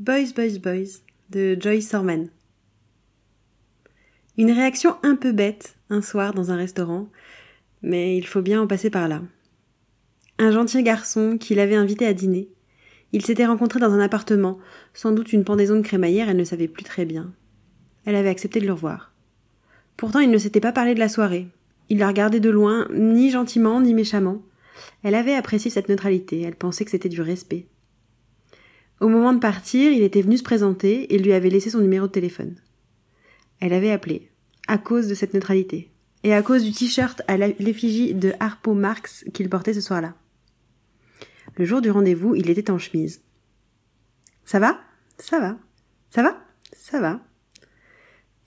Boys, Boys, Boys de Joyce Sorman. Une réaction un peu bête un soir dans un restaurant, mais il faut bien en passer par là. Un gentil garçon qui l'avait invité à dîner. Ils s'étaient rencontrés dans un appartement, sans doute une pendaison de crémaillère, elle ne savait plus très bien. Elle avait accepté de le revoir. Pourtant, il ne s'était pas parlé de la soirée. Il la regardait de loin, ni gentiment, ni méchamment. Elle avait apprécié cette neutralité, elle pensait que c'était du respect. Au moment de partir, il était venu se présenter et lui avait laissé son numéro de téléphone. Elle avait appelé, à cause de cette neutralité, et à cause du t-shirt à l'effigie de Harpo Marx qu'il portait ce soir-là. Le jour du rendez-vous, il était en chemise. Ça va? Ça va Ça va? Ça va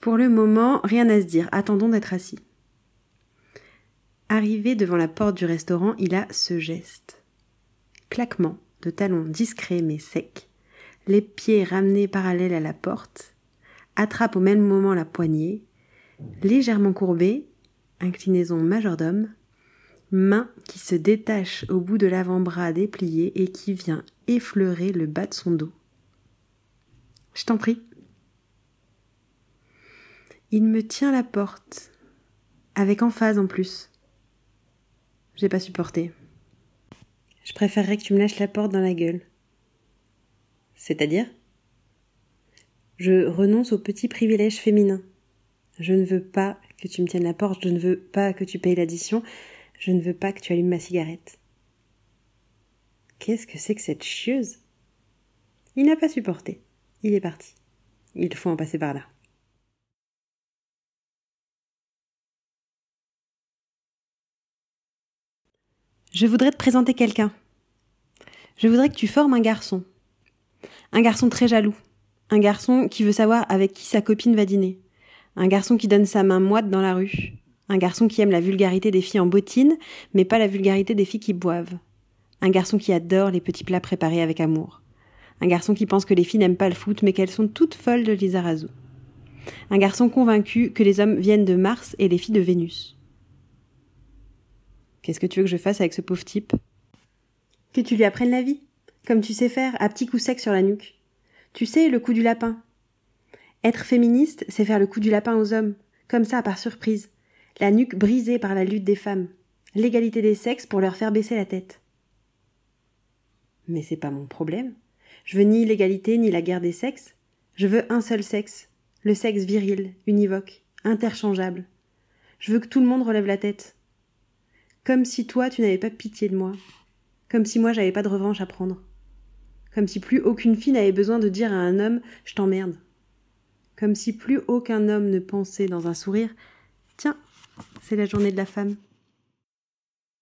Pour le moment, rien à se dire, attendons d'être assis. Arrivé devant la porte du restaurant, il a ce geste. Claquement de talons discrets mais secs, les pieds ramenés parallèles à la porte, attrape au même moment la poignée, légèrement courbée, inclinaison majordome, main qui se détache au bout de l'avant-bras déplié et qui vient effleurer le bas de son dos. Je t'en prie. Il me tient la porte, avec emphase en plus. J'ai pas supporté. Je préférerais que tu me lâches la porte dans la gueule. C'est-à-dire? Je renonce au petit privilège féminin. Je ne veux pas que tu me tiennes la porte, je ne veux pas que tu payes l'addition, je ne veux pas que tu allumes ma cigarette. Qu'est-ce que c'est que cette chieuse? Il n'a pas supporté. Il est parti. Il faut en passer par là. Je voudrais te présenter quelqu'un. Je voudrais que tu formes un garçon. Un garçon très jaloux. Un garçon qui veut savoir avec qui sa copine va dîner. Un garçon qui donne sa main moite dans la rue. Un garçon qui aime la vulgarité des filles en bottines, mais pas la vulgarité des filles qui boivent. Un garçon qui adore les petits plats préparés avec amour. Un garçon qui pense que les filles n'aiment pas le foot, mais qu'elles sont toutes folles de Lizarazu. Un garçon convaincu que les hommes viennent de Mars et les filles de Vénus. Qu'est-ce que tu veux que je fasse avec ce pauvre type? Que tu lui apprennes la vie, comme tu sais faire, à petits coups secs sur la nuque. Tu sais, le coup du lapin. Être féministe, c'est faire le coup du lapin aux hommes, comme ça, par surprise. La nuque brisée par la lutte des femmes. L'égalité des sexes pour leur faire baisser la tête. Mais c'est pas mon problème. Je veux ni l'égalité ni la guerre des sexes. Je veux un seul sexe. Le sexe viril, univoque, interchangeable. Je veux que tout le monde relève la tête. Comme si toi, tu n'avais pas pitié de moi. Comme si moi, j'avais pas de revanche à prendre. Comme si plus aucune fille n'avait besoin de dire à un homme je t'emmerde. Comme si plus aucun homme ne pensait dans un sourire Tiens, c'est la journée de la femme.